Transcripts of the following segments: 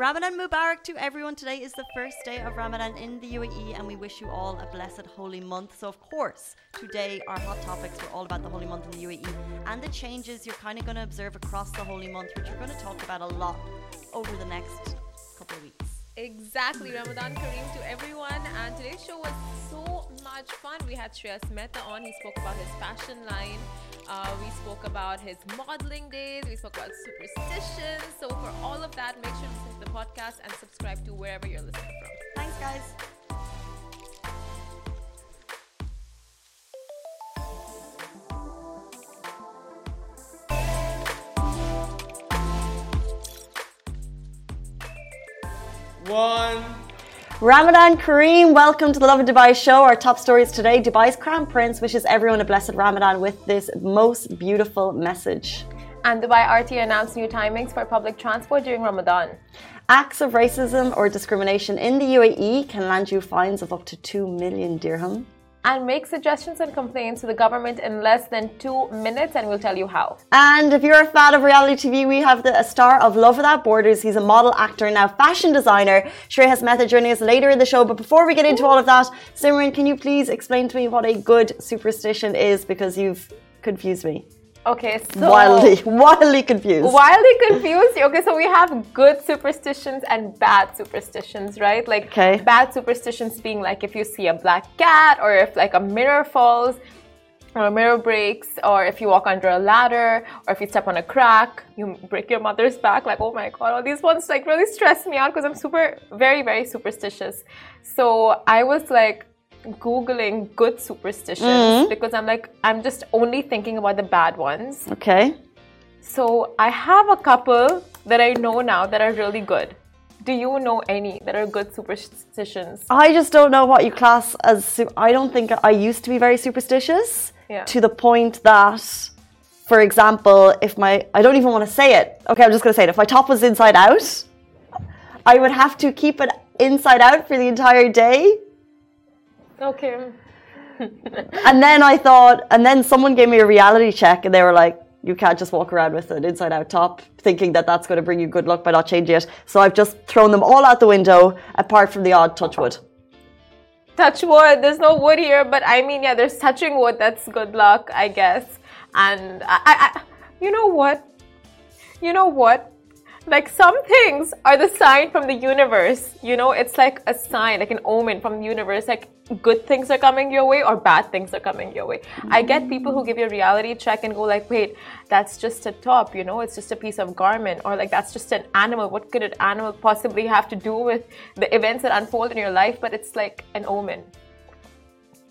Ramadan Mubarak to everyone. Today is the first day of Ramadan in the UAE, and we wish you all a blessed holy month. So, of course, today our hot topics were all about the holy month in the UAE and the changes you're kind of going to observe across the holy month, which we're going to talk about a lot over the next couple of weeks. Exactly, Ramadan Kareem to everyone. And today's show was so much fun. We had Shreyas Mehta on. He spoke about his fashion line. Uh, we spoke about his modeling days. We spoke about superstitions. So for all of that, make sure to listen to the podcast and subscribe to wherever you're listening from. Thanks, guys. One. Ramadan Kareem, welcome to the Lovin Dubai show. Our top stories today Dubai's Crown Prince wishes everyone a blessed Ramadan with this most beautiful message. And Dubai RT announced new timings for public transport during Ramadan. Acts of racism or discrimination in the UAE can land you fines of up to 2 million dirham and make suggestions and complaints to the government in less than two minutes, and we'll tell you how. And if you're a fan of reality TV, we have the star of Love Without Borders. He's a model, actor, now fashion designer. Shreyas Mehta joining us later in the show. But before we get into all of that, Simran, can you please explain to me what a good superstition is? Because you've confused me. Okay, so wildly, wildly confused. Wildly confused. Okay, so we have good superstitions and bad superstitions, right? Like okay. bad superstitions being like if you see a black cat, or if like a mirror falls, or a mirror breaks, or if you walk under a ladder, or if you step on a crack, you break your mother's back. Like, oh my god, all these ones like really stress me out because I'm super, very, very superstitious. So I was like, googling good superstitions mm-hmm. because I'm like I'm just only thinking about the bad ones. Okay. So I have a couple that I know now that are really good. Do you know any that are good superstitions? I just don't know what you class as. I don't think I used to be very superstitious yeah. to the point that, for example, if my I don't even want to say it. Okay, I'm just gonna say it. If my top was inside out, I would have to keep it inside out for the entire day Okay. and then I thought, and then someone gave me a reality check, and they were like, "You can't just walk around with an inside-out top, thinking that that's going to bring you good luck by not changing it." So I've just thrown them all out the window, apart from the odd touch wood. Touch wood. There's no wood here, but I mean, yeah, there's touching wood. That's good luck, I guess. And I, I, I you know what? You know what? Like some things are the sign from the universe. You know it's like a sign like an omen from the universe like good things are coming your way or bad things are coming your way. Mm-hmm. i get people who give you a reality check and go like wait that's just a top you know? It's just a piece of garment or like that's just an animal. What could an animal possibly have to do with the events that unfold in your life? But it's like an omen.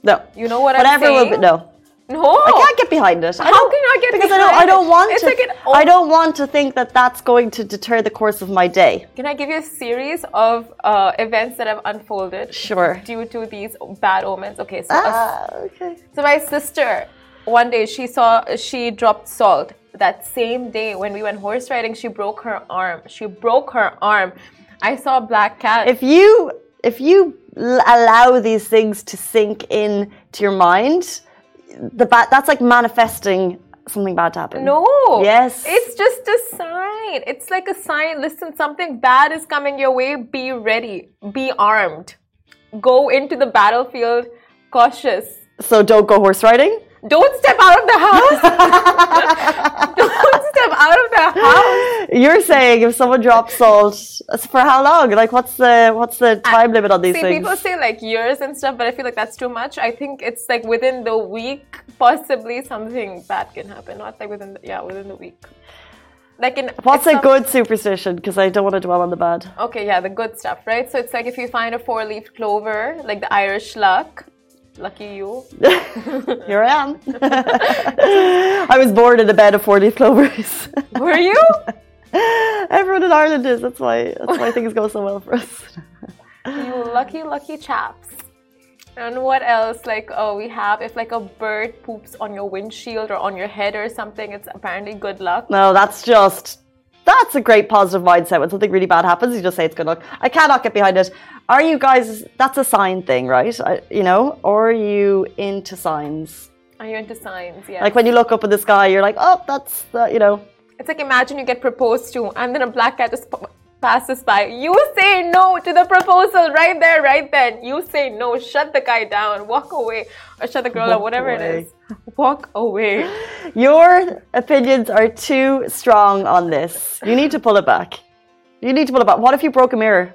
No. You know what whatever i'm saying will be, no no, I can't get behind it. How can I get because behind I don't. I don't want it's to. Like I don't want to think that that's going to deter the course of my day. Can I give you a series of uh, events that have unfolded? Sure. Due to these bad omens. Okay. So. Ah, okay. So my sister, one day she saw she dropped salt. That same day when we went horse riding, she broke her arm. She broke her arm. I saw a black cat. If you if you allow these things to sink in to your mind the bad that's like manifesting something bad to happen. No. Yes. It's just a sign. It's like a sign. Listen, something bad is coming your way. Be ready. Be armed. Go into the battlefield cautious. So don't go horse riding? Don't step out of the house. Don't step out of the house. You're saying if someone drops salt for how long? Like what's the what's the time limit on these See, things? people say like years and stuff, but I feel like that's too much. I think it's like within the week, possibly something bad can happen. Not like within the, yeah, within the week. Like in what's a good superstition? Because I don't want to dwell on the bad. Okay, yeah, the good stuff, right? So it's like if you find a four-leaf clover, like the Irish luck, Lucky you. Here I am. I was born in a bed of 40 clovers. Were you? Everyone in Ireland is. That's why, that's why things go so well for us. you lucky, lucky chaps. And what else? Like, oh, we have if like a bird poops on your windshield or on your head or something, it's apparently good luck. No, that's just that's a great positive mindset. When something really bad happens, you just say it's good luck. I cannot get behind it. Are you guys? That's a sign thing, right? I, you know, or are you into signs? Are you into signs? Yeah. Like when you look up in the sky, you're like, oh, that's the, you know. It's like imagine you get proposed to, and then a black cat just passes by. You say no to the proposal right there, right then. You say no. Shut the guy down. Walk away. Or shut the girl Walk up, whatever away. it is. Walk away. Your opinions are too strong on this. You need to pull it back. You need to pull it back. What if you broke a mirror?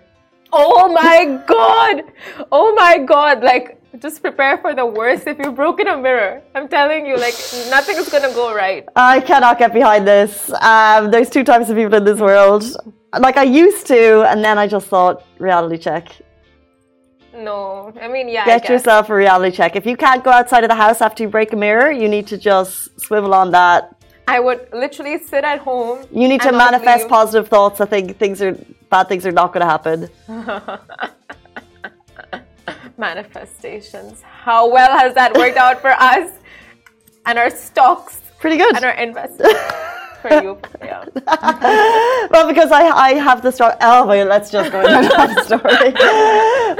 Oh my god! Oh my god! Like, just prepare for the worst if you've broken a mirror. I'm telling you, like, nothing is gonna go right. I cannot get behind this. Um, there's two types of people in this world. Like I used to, and then I just thought reality check. No, I mean, yeah. I Get yourself a reality check. If you can't go outside of the house after you break a mirror, you need to just swivel on that. I would literally sit at home. You need to manifest leave. positive thoughts. I think things are bad. Things are not going to happen. Manifestations. How well has that worked out for us and our stocks Pretty good. and our investments? for you, yeah. well, because I, I have the strong. Oh, let's just go into that story.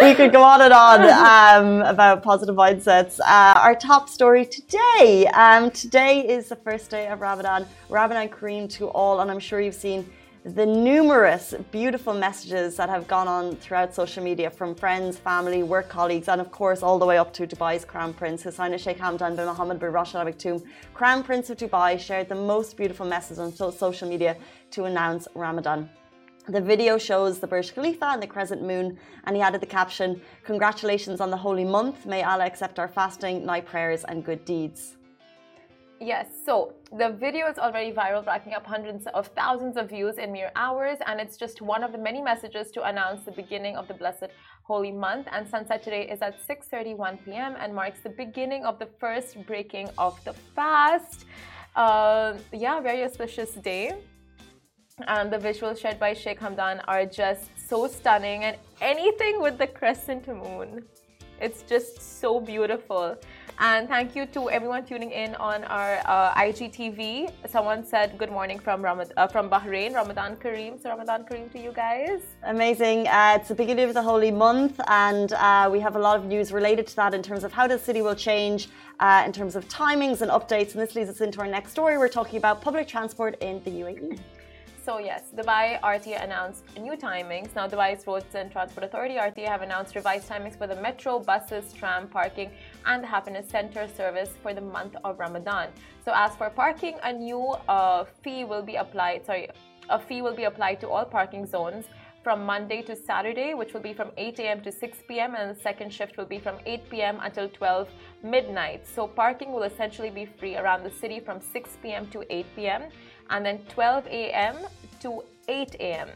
we could go on and on um, about positive mindsets. Uh, our top story today. Um, today is the first day of Ramadan. Ramadan Kareem to all, and I'm sure you've seen the numerous beautiful messages that have gone on throughout social media from friends, family, work colleagues, and of course all the way up to Dubai's Crown Prince, Highness Sheikh Hamdan bin Mohammed bin Rashid Al Maktoum. Crown Prince of Dubai shared the most beautiful message on social media to announce Ramadan. The video shows the Burj Khalifa and the crescent moon, and he added the caption, Congratulations on the holy month. May Allah accept our fasting, night prayers, and good deeds. Yes, so the video is already viral, racking up hundreds of thousands of views in mere hours, and it's just one of the many messages to announce the beginning of the blessed holy month. And sunset today is at 6:31 p.m. and marks the beginning of the first breaking of the fast. Uh, yeah, very auspicious day. And the visuals shared by Sheikh Hamdan are just so stunning, and anything with the crescent moon. It's just so beautiful. And thank you to everyone tuning in on our uh, IGTV. Someone said good morning from Ramad- uh, from Bahrain, Ramadan Kareem. So Ramadan Kareem to you guys. Amazing. Uh, it's the beginning of the holy month, and uh, we have a lot of news related to that in terms of how the city will change, uh, in terms of timings and updates. And this leads us into our next story. We're talking about public transport in the UAE. So yes, Dubai RTA announced new timings. Now Dubai's Roads and Transport Authority RTA have announced revised timings for the metro, buses, tram, parking, and the Happiness Center service for the month of Ramadan. So as for parking, a new uh, fee will be applied. Sorry, a fee will be applied to all parking zones from Monday to Saturday, which will be from 8 a.m. to 6 p.m. and the second shift will be from 8 p.m. until 12 midnight. So parking will essentially be free around the city from 6 p.m. to 8 p.m. and then 12 a.m. to 8 a.m.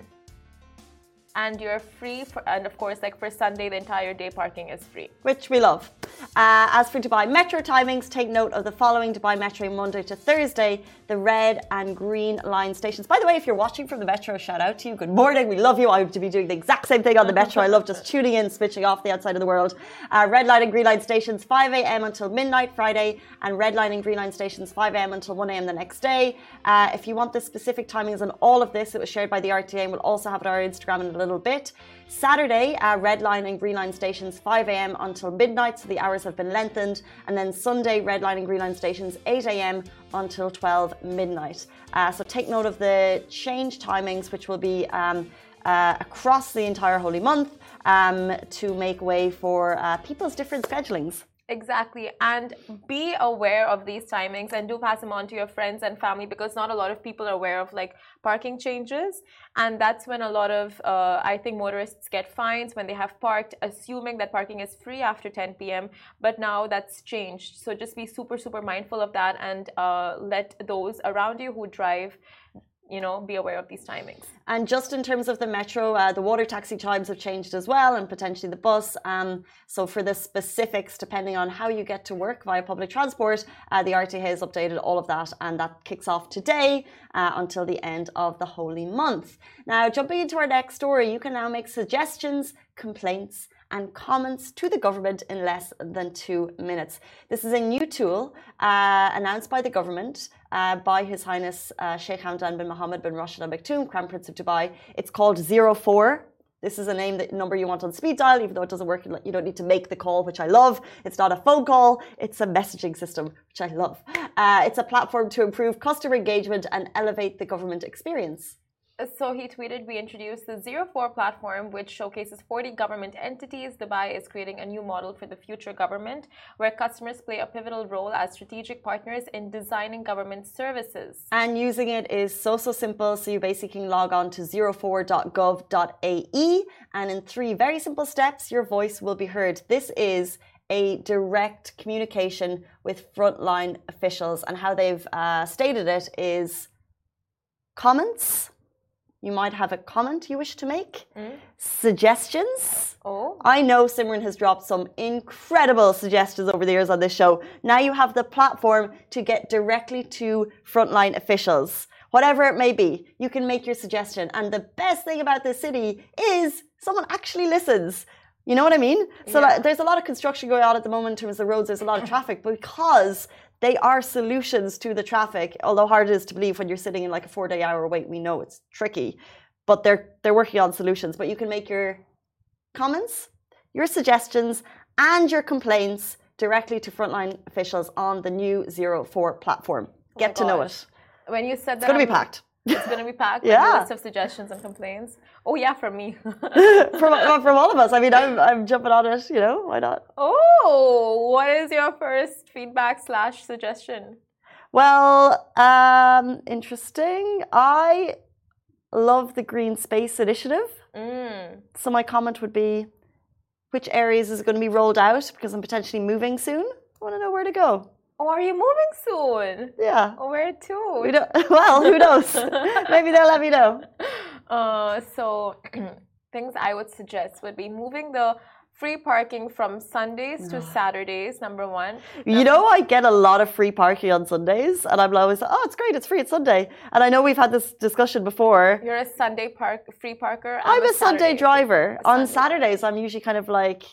And you're free for, and of course, like for Sunday, the entire day parking is free. which we love. Uh, as for Dubai Metro timings, take note of the following Dubai Metro Monday to Thursday, the red and green line stations. By the way, if you're watching from the Metro, shout out to you. Good morning. We love you. I have to be doing the exact same thing on the Metro. I love just tuning in, switching off the outside of the world. Uh, red line and green line stations, 5 a.m. until midnight Friday, and red line and green line stations, 5 a.m. until 1 a.m. the next day. Uh, if you want the specific timings on all of this, it was shared by the RTA and we'll also have it on our Instagram in a little bit. Saturday, uh, red line and green line stations 5 a.m. until midnight, so the hours have been lengthened. And then Sunday, red line and green line stations 8 a.m. until 12 midnight. Uh, so take note of the change timings, which will be um, uh, across the entire holy month um, to make way for uh, people's different schedulings. Exactly. And be aware of these timings and do pass them on to your friends and family because not a lot of people are aware of like parking changes. And that's when a lot of, uh, I think, motorists get fines when they have parked, assuming that parking is free after 10 p.m. But now that's changed. So just be super, super mindful of that and uh, let those around you who drive. You know, be aware of these timings. And just in terms of the metro, uh, the water taxi times have changed as well, and potentially the bus. Um, so, for the specifics, depending on how you get to work via public transport, uh, the RTA has updated all of that, and that kicks off today uh, until the end of the holy month. Now, jumping into our next story, you can now make suggestions, complaints, and comments to the government in less than two minutes. This is a new tool uh, announced by the government uh, by His Highness uh, Sheikh Hamdan bin Mohammed bin Rashid Al Maktoum, Crown Prince of Dubai. It's called 04. This is a name that number you want on speed dial, even though it doesn't work. You don't need to make the call, which I love. It's not a phone call; it's a messaging system, which I love. Uh, it's a platform to improve customer engagement and elevate the government experience. So he tweeted, We introduced the Zero Four platform, which showcases 40 government entities. Dubai is creating a new model for the future government where customers play a pivotal role as strategic partners in designing government services. And using it is so, so simple. So you basically log on to 04.gov.ae, and in three very simple steps, your voice will be heard. This is a direct communication with frontline officials, and how they've uh, stated it is comments you might have a comment you wish to make, mm. suggestions. Oh. I know Simran has dropped some incredible suggestions over the years on this show. Now you have the platform to get directly to frontline officials. Whatever it may be, you can make your suggestion. And the best thing about this city is someone actually listens. You know what I mean? So yeah. there's a lot of construction going on at the moment in terms of the roads. There's a lot of traffic because they are solutions to the traffic. Although hard it is to believe when you're sitting in like a four day hour wait, we know it's tricky, but they're they're working on solutions. But you can make your comments, your suggestions, and your complaints directly to frontline officials on the new Zero Four platform. Oh Get to know it. When you said that, it's going to be packed. It's going to be packed. yeah. With list of suggestions and complaints. Oh yeah, from me. from from all of us. I mean, I'm I'm jumping on it. You know, why not? Oh, what is your first feedback slash suggestion? Well, um, interesting. I love the Green Space Initiative. Mm. So my comment would be, which areas is it going to be rolled out? Because I'm potentially moving soon. I want to know where to go. Oh, are you moving soon? Yeah. Oh, where to? We don't. Well, who knows? Maybe they'll let me know. Uh, so things I would suggest would be moving the free parking from Sundays to Saturdays. Number one. You know, I get a lot of free parking on Sundays, and I'm always, like, oh, it's great, it's free, it's Sunday. And I know we've had this discussion before. You're a Sunday park free parker. I'm, I'm a, a Sunday driver. A on Sunday. Saturdays, I'm usually kind of like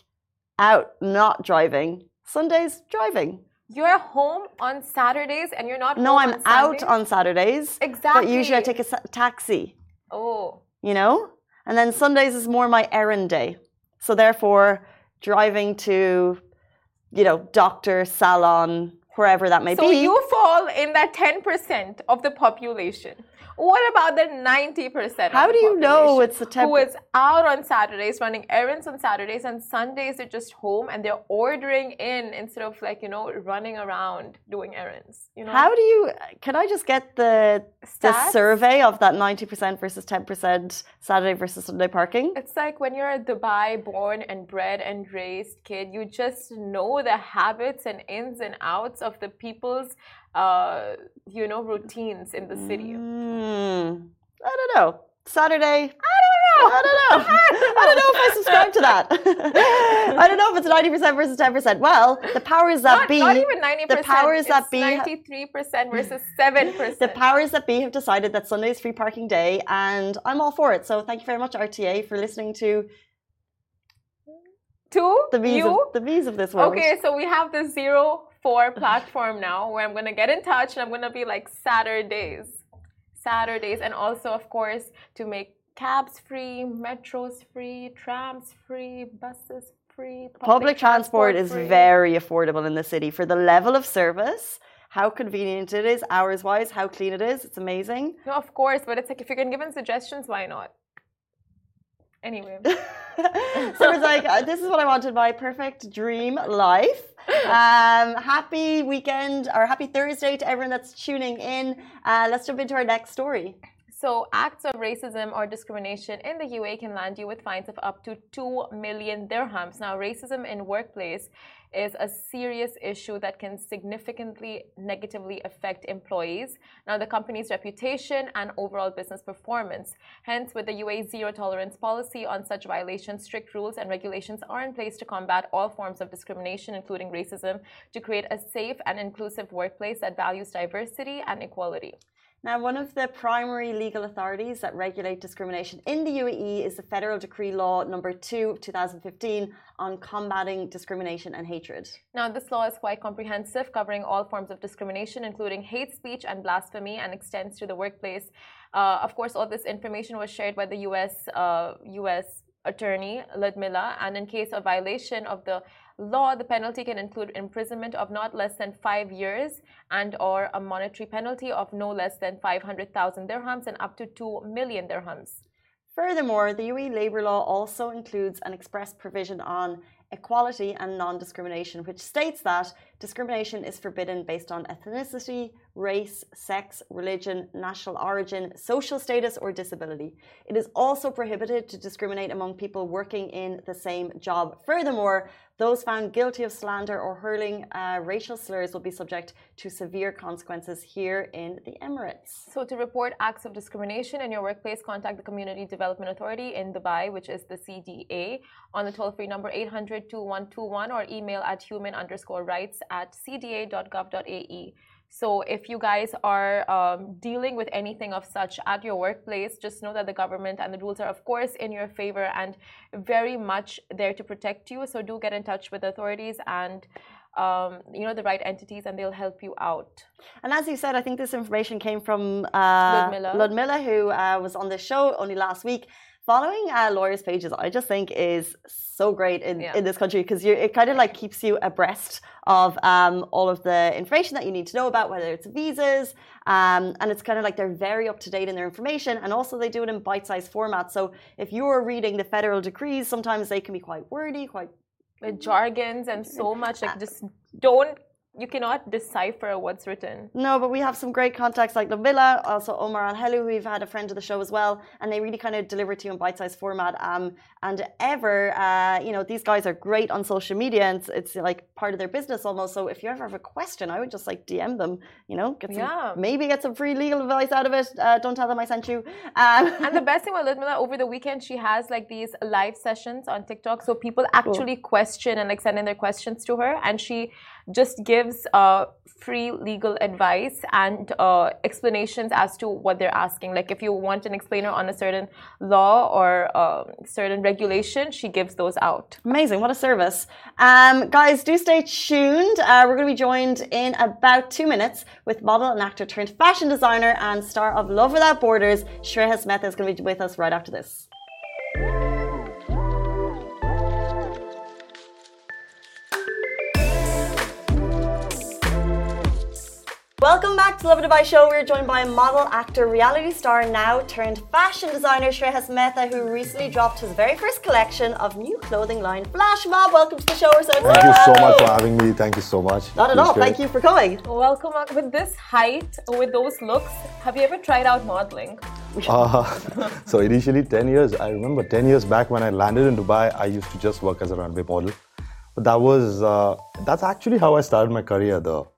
out, not driving. Sundays, driving. You're home on Saturdays and you're not. No, I'm on out on Saturdays. Exactly. But usually I take a taxi. Oh. You know? And then Sundays is more my errand day. So therefore, driving to, you know, doctor, salon, wherever that may so be. So you fall in that 10% of the population what about the 90%? How do you know it's a temp- who is out on Saturdays, running errands on Saturdays, and Sundays they're just home and they're ordering in instead of like you know running around doing errands. You know. How do you? Can I just get the Stats? the survey of that 90% versus 10% Saturday versus Sunday parking? It's like when you're a Dubai born and bred and raised kid, you just know the habits and ins and outs of the people's uh, you know, routines in the city? Mm, I don't know. Saturday. I don't know. I don't know. I don't know if I subscribe to that. I don't know if it's ninety percent versus ten percent. Well, the powers that not, be. Not even ninety percent. The powers that be. Ninety-three percent versus seven percent. The powers that be have decided that Sunday is free parking day, and I'm all for it. So thank you very much, RTA, for listening to. To the V's you? of the V's of this world. Okay, so we have the zero four platform now where I'm gonna get in touch and I'm gonna be like Saturdays. Saturdays and also of course to make cabs free, metros free, trams free, buses free. Public, public transport, transport is very affordable in the city for the level of service how convenient it is, hours wise, how clean it is. It's amazing. No, of course, but it's like if you can give given suggestions, why not? Anyway. so it's like, uh, this is what I wanted my perfect dream life. Um, happy weekend or happy Thursday to everyone that's tuning in. Uh, let's jump into our next story. So, acts of racism or discrimination in the UAE can land you with fines of up to 2 million dirhams. Now, racism in workplace is a serious issue that can significantly negatively affect employees, now the company's reputation and overall business performance. Hence, with the UAE zero tolerance policy on such violations, strict rules and regulations are in place to combat all forms of discrimination, including racism, to create a safe and inclusive workplace that values diversity and equality. Now, one of the primary legal authorities that regulate discrimination in the UAE is the Federal Decree Law number 2 of 2015 on combating discrimination and hatred. Now, this law is quite comprehensive, covering all forms of discrimination, including hate speech and blasphemy, and extends to the workplace. Uh, of course, all this information was shared by the US, uh, US attorney Ludmilla, and in case of violation of the law, the penalty can include imprisonment of not less than five years and or a monetary penalty of no less than 500,000 dirhams and up to 2 million dirhams. Furthermore, the UAE labour law also includes an express provision on equality and non discrimination, which states that discrimination is forbidden based on ethnicity, race, sex, religion, national origin, social status, or disability. It is also prohibited to discriminate among people working in the same job. Furthermore, those found guilty of slander or hurling uh, racial slurs will be subject to severe consequences here in the Emirates. So, to report acts of discrimination in your workplace, contact the Community Development Authority in Dubai, which is the CDA, on the toll free number 800 2121 or email at human underscore rights at cda.gov.ae. So if you guys are um, dealing with anything of such at your workplace, just know that the government and the rules are, of course, in your favor and very much there to protect you. So do get in touch with authorities and um, you know the right entities, and they'll help you out. And as you said, I think this information came from uh, Ludmilla. Ludmilla, who uh, was on this show only last week. Following uh, lawyers' pages, I just think is so great in, Yeah. in this country because it kind of like keeps you abreast of um, all of the information that you need to know about, whether it's visas, um, and it's kind of like they're very up to date in their information, and also they do it in bite-sized format. So if you're reading the federal decrees, sometimes they can be quite wordy, quite With jargons and so much, like just don't. You cannot decipher what's written. No, but we have some great contacts like the Villa, also Omar Al Helu, who we've had a friend of the show as well, and they really kind of deliver to you in bite-sized format. Um, and ever, uh, you know, these guys are great on social media, and it's, it's like part of their business almost. So if you ever have a question, I would just like DM them, you know, get some, Yeah. maybe get some free legal advice out of it. Uh, don't tell them I sent you. Um, And the best thing about Ludmilla, over the weekend, she has like these live sessions on TikTok. So people actually question and like send in their questions to her. And she just gives uh, free legal advice and uh, explanations as to what they're asking. Like if you want an explainer on a certain law or uh, certain regulation, she gives those out. Amazing. What a service. Um, guys, do stay tuned. Uh, we're going to be joined in about two minutes with model and actor turned fashion designer and star of Love Without Borders, Shreyas Mehta, is going to be with us right after this. Back to Lovin Dubai Show. We're joined by model, actor, reality star, now turned fashion designer Shreyas Mehta, who recently dropped his very first collection of new clothing line, Flash Mob. Welcome to the show. We're so excited. Thank you so much for having me. Thank you so much. Not at all. great. Thank you for coming. Welcome with this height, with those looks. Have you ever tried out modeling? Uh, so initially 10 years, I remember 10 years back when I landed in Dubai, I used to just work as a runway model. But that was, uh, that's actually how I started my career though.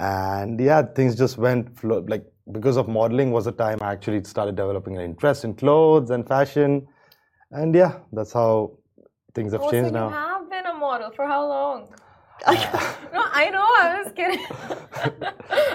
And yeah, things just went, flo- like because of modeling was the time I actually started developing an interest in clothes and fashion. And yeah, that's how things have Oh, so changed you now. have been a model for how long? no, I know. I was kidding.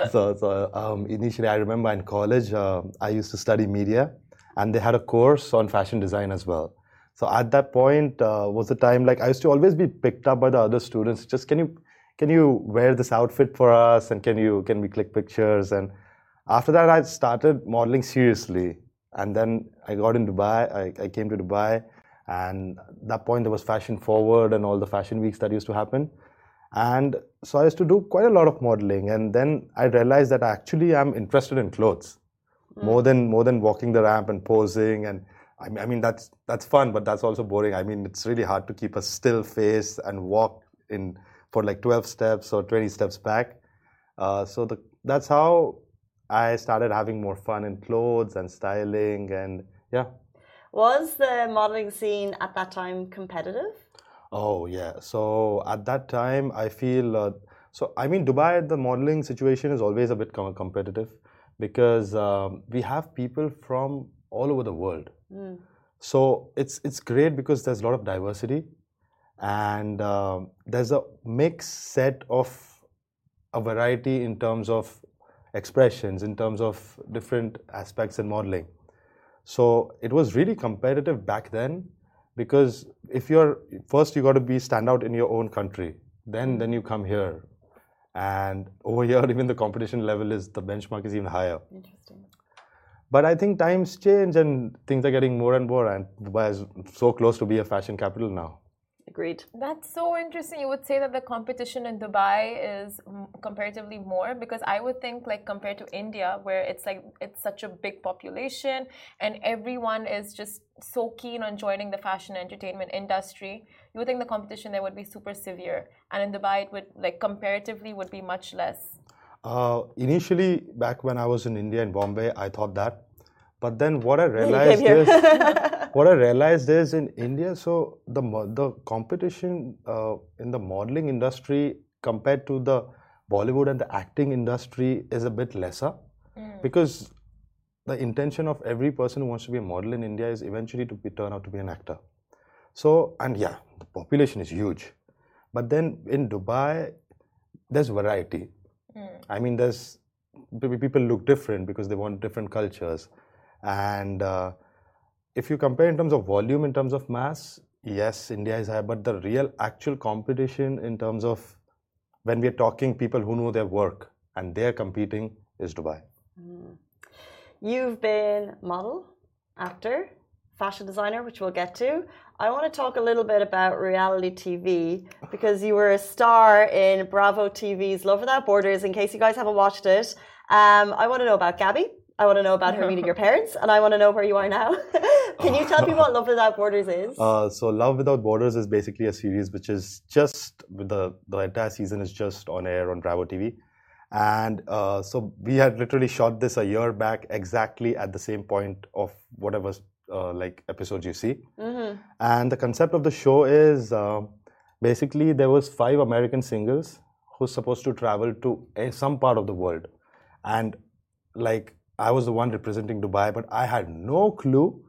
so, so um, initially, I remember in college, uh, I used to study media, and they had a course on fashion design as well. So at that point uh, was the time like I used to always be picked up by the other students. Just can you can you wear this outfit for us, and can you can we click pictures? And after that, I started modeling seriously, and then I got in Dubai. I, I came to Dubai, and at that point there was Fashion Forward and all the fashion weeks that used to happen. And so I used to do quite a lot of modeling, and then I realized that actually I'm interested in clothes hmm. more than more than walking the ramp and posing. And I mean, I mean that's that's fun, but that's also boring. I mean, it's really hard to keep a still face and walk in for like 12 steps or 20 steps back. Uh, so the, that's how I started having more fun in clothes and styling, and yeah. Was the modeling scene at that time competitive? Oh yeah. So at that time, I feel uh, so. I mean, Dubai, the modeling situation is always a bit competitive because um, we have people from all over the world. So it's it's great because there's a lot of diversity, and um, there's a mixed set of a variety in terms of expressions, in terms of different aspects in modeling. So it was really competitive back then because if you're first you got to be stand out in your own country, then then you come here, and over here even the competition level is the benchmark is even higher. Interesting. but I think times change and things are getting more and more, and Dubai is so close to be a fashion capital now. Agreed. That's so interesting. You would say that the competition in Dubai is comparatively more because I would think like compared to India where it's like it's such a big population and everyone is just so keen on joining the fashion entertainment industry. You would think the competition there would be super severe and in Dubai it would like comparatively would be much less. Uh, initially, back when I was in India in Bombay, I thought that. But then what I realized is, what I realized is in India, so the the competition uh, in the modeling industry compared to the Bollywood and the acting industry is a bit lesser, because the intention of every person who wants to be a model in India is eventually to be, turn out to be an actor. So and yeah, the population is huge, but then in Dubai, there's variety. I mean, there's people look different because they want different cultures, and uh, if you compare in terms of volume, in terms of mass, yes, India is high, but the real actual competition in terms of when we are talking people who know their work and they're competing is Dubai. You've been model, actor, fashion designer, which we'll get to. I want to talk a little bit about reality TV because you were a star in Bravo TV's Love Without Borders. In case you guys haven't watched it, um, I want to know about Gabby. I want to know about her meeting your parents, and I want to know where you are now. Can you tell people what Love Without Borders is? Uh, so Love Without Borders is basically a series which is just the the entire season is just on air on Bravo TV, and uh, so we had literally shot this a year back exactly at the same point of whatever uh, like episodes you see, and the concept of the show is uh, basically there was five American singles who's supposed to travel to a, some part of the world, and like I was the one representing Dubai, but I had no clue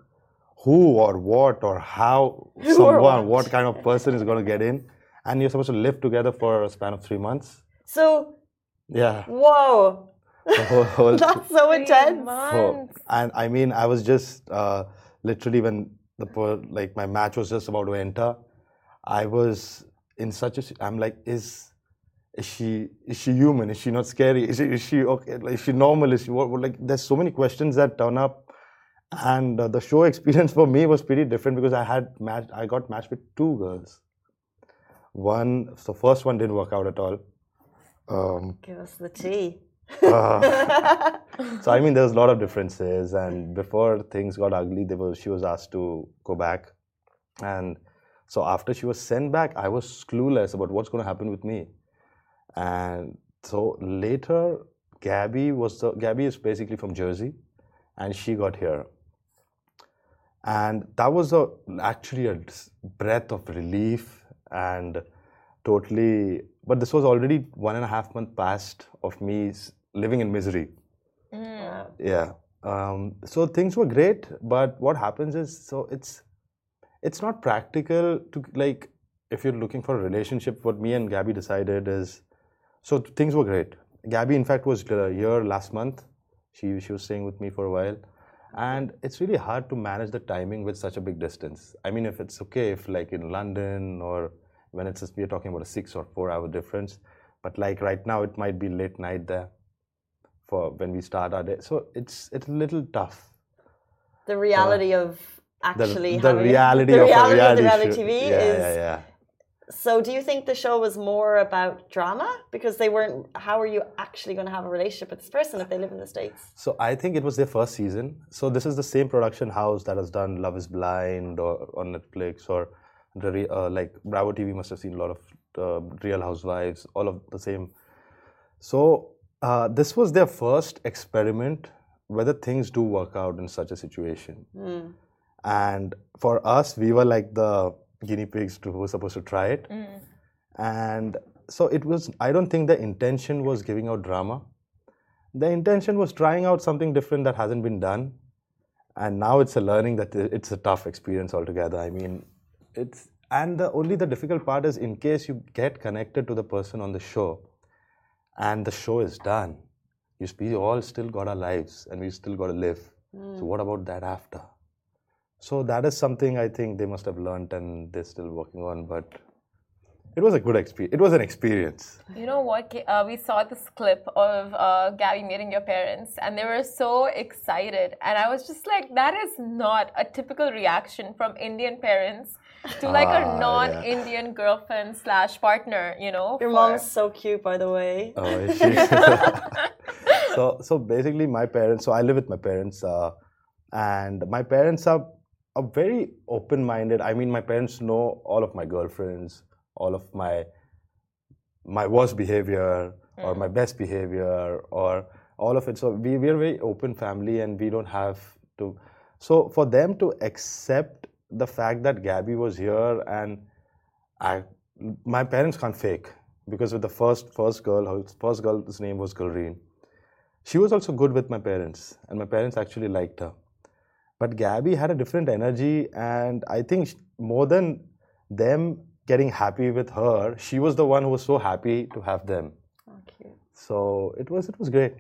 who or what or how someone, what kind of person is going to get in, and you're supposed to live together for a span of three months. So, Yeah, whoa, the whole, whole that's so intense. so- and I mean, I was just uh, literally when the like my match was just about to enter, I was in such a. I'm like, is is she is she human? Is she not scary? Is she is she okay? Like, is she normal? Is she what? what- Like, there's so many questions that turn up, and uh, the show experience for me was pretty different because I had matched. I got matched with two girls. One, the first one didn't work out at all. Um, Give us the tea. uh, so I mean, there's a lot of differences, and before things got ugly, they were she was asked to go back, and so after she was sent back, I was clueless about what's going to happen with me, and so later, Gabby was the Gabby is basically from Jersey, and she got here, and that was a actually a breath of relief and totally but this was already one and a half month past of me living in misery. Wow. yeah. Um, so things were great but what happens is so it's it's not practical to like if you're looking for a relationship what me and gabby decided is so things were great gabby in fact was uh, here last month she she was staying with me for a while and it's really hard to manage the timing with such a big distance i mean if it's okay if like in london or when it's we're talking about a six or four hour difference but like right now it might be late night there for when we start our day so it's it's a little tough The reality of actually the having reality the of reality reality, of the reality. TV yeah, is. yeah, yeah. So, do you think the show was more about drama because they weren't? How are you actually going to have a relationship with this person if they live in the states? So I think it was their first season. So this is the same production house that has done Love Is Blind or on Netflix or the uh, like Bravo TV must have seen a lot of uh, Real Housewives, all of the same. So uh, this was their first experiment whether things do work out in such a situation. And for us, we were like the guinea pigs to who were supposed to try it. Hmm. And so it was. I don't think the intention was giving out drama. The intention was trying out something different that hasn't been done. And now it's a learning that it's a tough experience altogether. I mean it's and the only the difficult part is in case you get connected to the person on the show and the show is done you we all still got our lives and we still got to live. So hmm. what about that after so that is something i think they must have learned and they're still working on but it was a good experience. It was an experience. You know what? Uh, we saw this clip of uh, Gabby meeting your parents, and they were so excited. And I was just like, that is not a typical reaction from Indian parents to like Ah, a non-Indian girlfriend slash partner. You know, Your for- mom's so cute, by the way. Oh, is she? so, so basically, my parents. So I live with my parents, uh, and my parents are are very open-minded. I mean, my parents know all of my girlfriends, all of my my worst behavior or hmm. my best behavior or all of it. So we we're a very open family, and we don't have to. So for them to accept the fact that Gabby was here and I, my parents can't fake because with the first first girl, her first girl's name was Gulreen. She was also good with my parents, and my parents actually liked her. But Gabby had a different energy, and I think more than them getting happy with her, she was the one who was so happy to have them. Oh, cute. So it was it was great.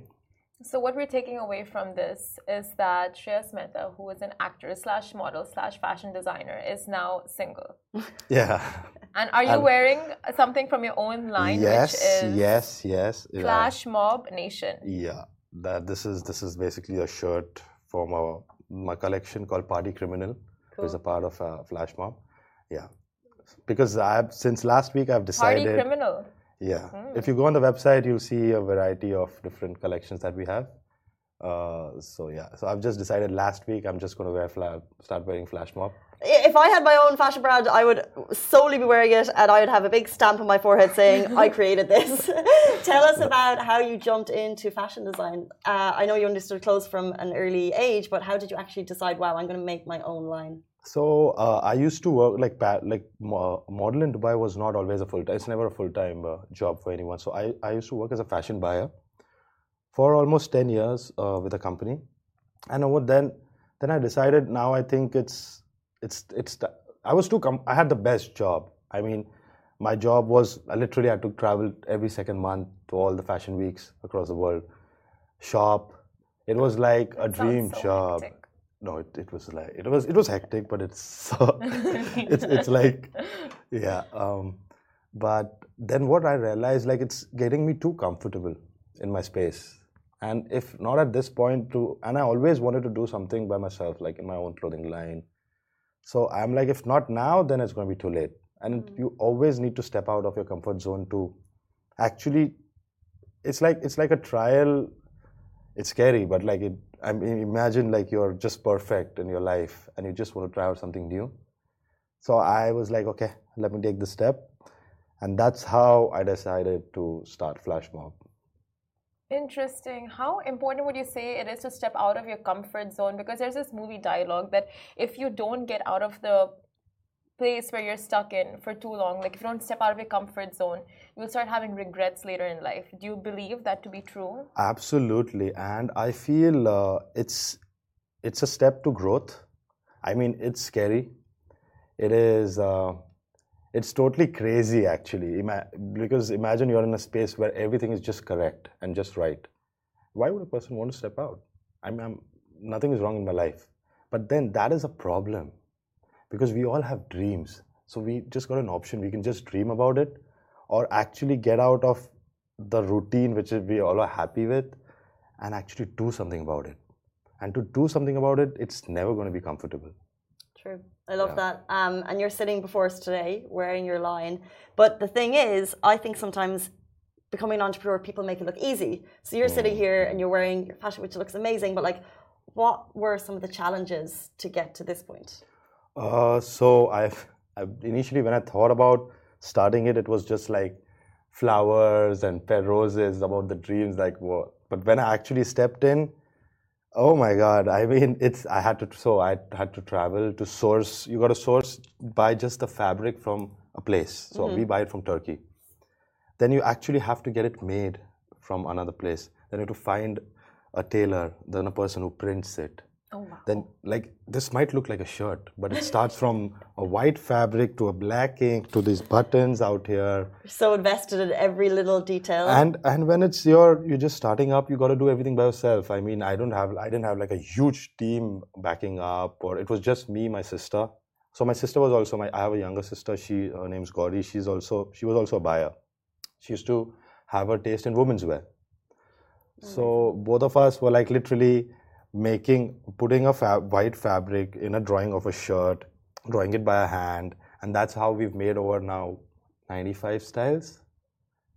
So what we're taking away from this is that Shreyas Mehta, who is an actor slash model slash fashion designer, is now single. Yeah. And are you And- wearing something from your own line, yes. which is yes. Yes. yeah. Flash Mob Nation? Yeah, that this is this is basically a shirt from our my collection called Party Criminal, which is a part of uh, Flash Mob. Yeah, because I've since last week I've decided. Party. Criminal. Yeah, if you go on the website, you'll see a variety of different collections that we have. Uh, so yeah, so I've just decided last week I'm just going to wear fla- start wearing Flash Mob. If I had my own fashion brand, I would solely be wearing it and I would have a big stamp on my forehead saying, I created this. Tell us about how you jumped into fashion design. Uh, I know you understood clothes from an early age, but how did you actually decide, wow, I'm going to make my own line? So uh, I used to work like like mo- model in Dubai was not always a full time. It's never a full time uh, job for anyone. So I, I used to work as a fashion buyer for almost ten years uh, with a company, and over then then I decided now I think it's it's it's I was too com- I had the best job. I mean, my job was I literally had to travel every second month to all the fashion weeks across the world, shop. It was like a dream so job hectic. no it, it was like it was it was hectic but it's so it's it's like yeah um but then what i realized like it's getting me too comfortable in my space and if not at this point to and i always wanted to do something by myself like in my own clothing line. So i'm like if not now then it's going to be too late. And mm. you always need to step out of your comfort zone to actually it's like it's like a trial. It's scary but like it i mean imagine like you're just perfect in your life and you just want to try out something new. So i was like okay let me take the step. And that's how i decided to start flash mob Interesting. How important would you say it is to step out of your comfort zone? Because there's this movie dialogue that if you don't get out of the place where you're stuck in for too long, like if you don't step out of your comfort zone, you'll start having regrets later in life. Do you believe that to be true? absolutely and i feel uh, it's it's a step to growth i mean it's scary it is uh, it's totally crazy actually. Because imagine you're in a space where everything is just correct and just right. Why would a person want to step out? I mean I'm, nothing is wrong in my life. But then that is a problem because we all have dreams. So we just got an option. We can just dream about it or actually get out of the routine which we all are happy with and actually do something about it. And to do something about it it's never going to be comfortable True. I love Yeah. that. Um, and you're sitting before us today wearing your line. But the thing is, I think sometimes becoming an entrepreneur, people make it look easy. So you're sitting here and you're wearing your fashion, which looks amazing. But like, what were some of the challenges to get to this point? Uh, so I've, i initially when I thought about starting it, it was just like flowers and pet roses about the dreams, like what. But when I actually stepped in, oh my God! I mean, it's I had to so I had to travel to source. You got to source buy just the fabric from a place. So mm-hmm. we buy it from Turkey. Then you actually have to get it made from another place. Then you have to find a tailor, then a person who prints it Oh wow. then like this might look like a shirt but it starts from a white fabric to a black ink to these buttons out here You're so invested in every little detail. and and when it's your you're just starting up you got to do everything by yourself i mean i don't have i didn't have like a huge team backing up or it was just me my sister So my sister was also my. I have a younger sister. She her name's Gauri. She's also she was also a buyer. She used to have her taste in women's wear. Mm. So both of us were like literally making putting a fab, white fabric in a drawing of a shirt, drawing it by a hand, and that's how we've made over now 95 styles.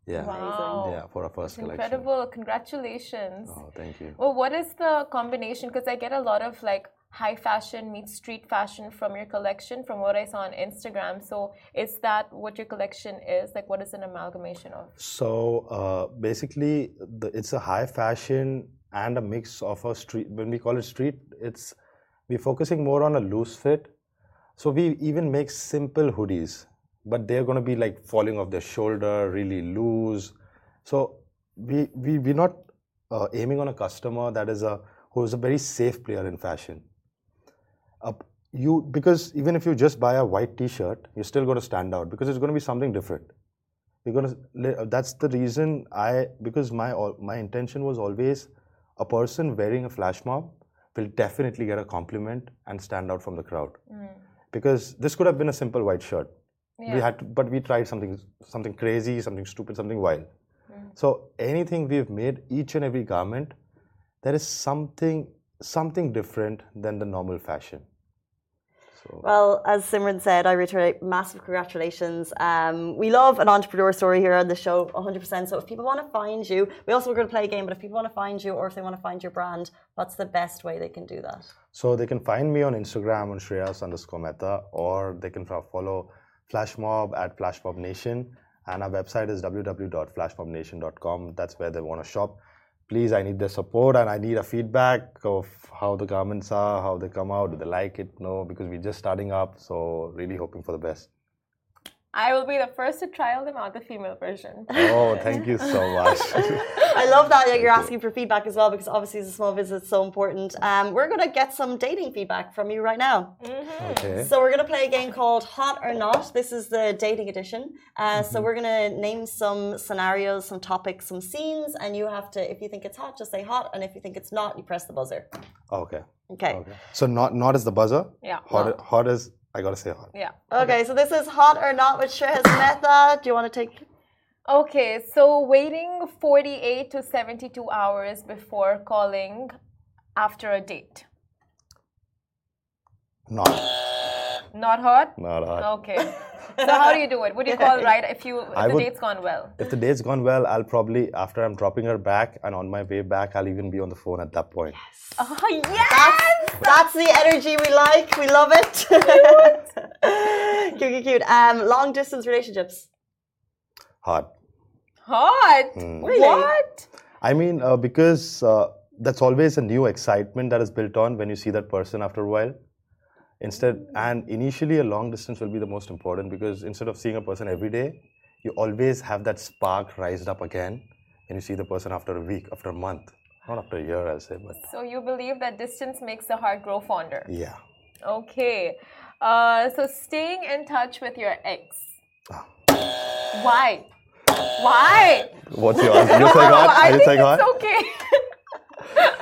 Yeah. Wow. Yeah, for our first collection. Incredible. Congratulations. Oh, thank you. Well, what is the combination? Because I get a lot of like high fashion meets street fashion from your collection, from what I saw on Instagram. So, is that what your collection is? Like, what is an amalgamation of? So uh, basically, the, it's a high fashion and a mix of a street. When we call it street, it's we're focusing more on a loose fit. So we even make simple hoodies, but they're going to be like falling off the shoulder, really loose. So we we we're not uh, aiming on a customer that is a who is a very safe player in fashion. Uh, you because even if you just buy a white T-shirt, you're still going to stand out because it's going to be something different you're gonna that's the reason i because my my intention was always a person wearing a flash mob will definitely get a compliment and stand out from the crowd. Hmm. Because this could have been a simple white shirt. We had to, but we tried something something crazy something stupid something wild. Hmm. So anything we've made each and every garment there is something something different than the normal fashion so Well, as Simran said, I reiterate massive congratulations. Um, we love an entrepreneur story here on the show, 100%. So if people want to find you, we also are going to play a game, but if people want to find you or if they want to find your brand, what's the best way they can do that? So they can find me on Instagram on Shreyas underscore Mehta, or they can fo- follow Flashmob at Flashmob Nation, and our website is www.flashmobnation.com. That's where they want to shop. Please, I need their support and I need a feedback of how the garments are, how they come out, do they like it? No, because we're just starting up, so really hoping for the best. I will be the first to trial them out, the female version. Oh, thank you so much. I love that you're asking for feedback as well because obviously the small visit is so important. Um, we're going to get some dating feedback from you right now. okay. So we're going to play a game called Hot or Not. This is the dating edition. Uh, So we're going to name some scenarios, some topics, some scenes, and you have to, if you think it's hot, just say hot, and if you think it's not, you press the buzzer. Okay. Okay. Okay. So not not as the buzzer. Yeah. Hot, hot as I gotta say hot. Yeah. Okay. So this is Hot or Not with Shreyas Mehta. Do you want to take? Okay, so waiting 48 to 72 hours before calling after a date. Not. Not hot? Not hot. Okay. So how do you do it? Would you call right if you if I the would- date's gone well? If the date's gone well, I'll probably, after I'm dropping her back and on my way back, I'll even be on the phone at that point. Yes. Oh yes! That's the energy we like. We love it. cute, cute, cute. Um, long distance relationships. Hot. Hot. Really? What? I mean, uh, because uh, that's always a new excitement that is built on when you see that person after a while. Instead, and initially, a long distance will be the most important because instead of seeing a person every day, you always have that spark rised up again, and you see the person after a week, after a month, not after a year, I'll say, but So you believe that distance makes the heart grow fonder? yeah. Okay. Uh, so staying in touch with your ex. Ah. Why? Why? What's your answer? You're saying hot? I Are you think saying hot? it's okay.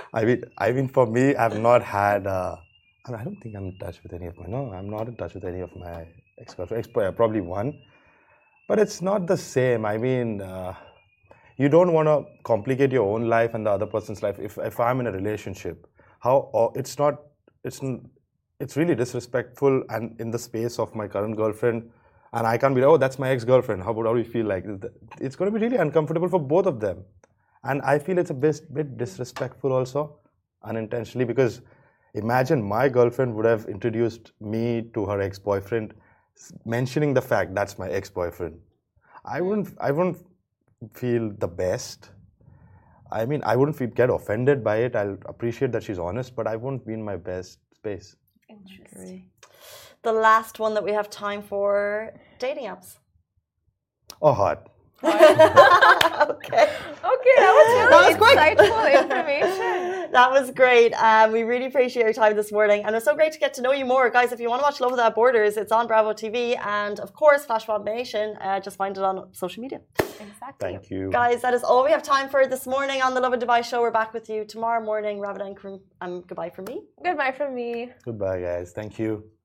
I mean, I mean, for me, I've not had. Uh, I, mean, I don't think I'm in touch with any of my. No, I'm not in touch with any of my ex-girlfriends. Ex- probably one, but it's not the same. I mean, uh, you don't want to complicate your own life and the other person's life. If if I'm in a relationship, how it's not. It's it's really disrespectful and in the space of my current girlfriend. And I can't be like, oh, that's my ex-girlfriend. How would how do you feel like? It's going to be really uncomfortable for both of them. And I feel it's a bit, bit disrespectful also, unintentionally, because imagine my girlfriend would have introduced me to her ex-boyfriend, mentioning the fact that's my ex-boyfriend. I wouldn't, I wouldn't feel the best. I mean, I wouldn't feel, get offended by it. I'll appreciate that she's honest, but I won't be in my best space. Interesting. The last one that we have time for dating apps. Oh, hot. okay. Okay, that was really That was quick. insightful information. That was great. Um, we really appreciate your time this morning. And it was so great to get to know you more. Guys, if you want to watch Love Without Borders, it's on Bravo TV. And of course, Flash Mob Nation. Uh, just find it on social media. Exactly. Thank you. Guys, that is all we have time for this morning on the Lovin Dubai show. We're back with you tomorrow morning. Ramadan Kareem. Um, goodbye from me. Goodbye from me. Goodbye, guys. Thank you.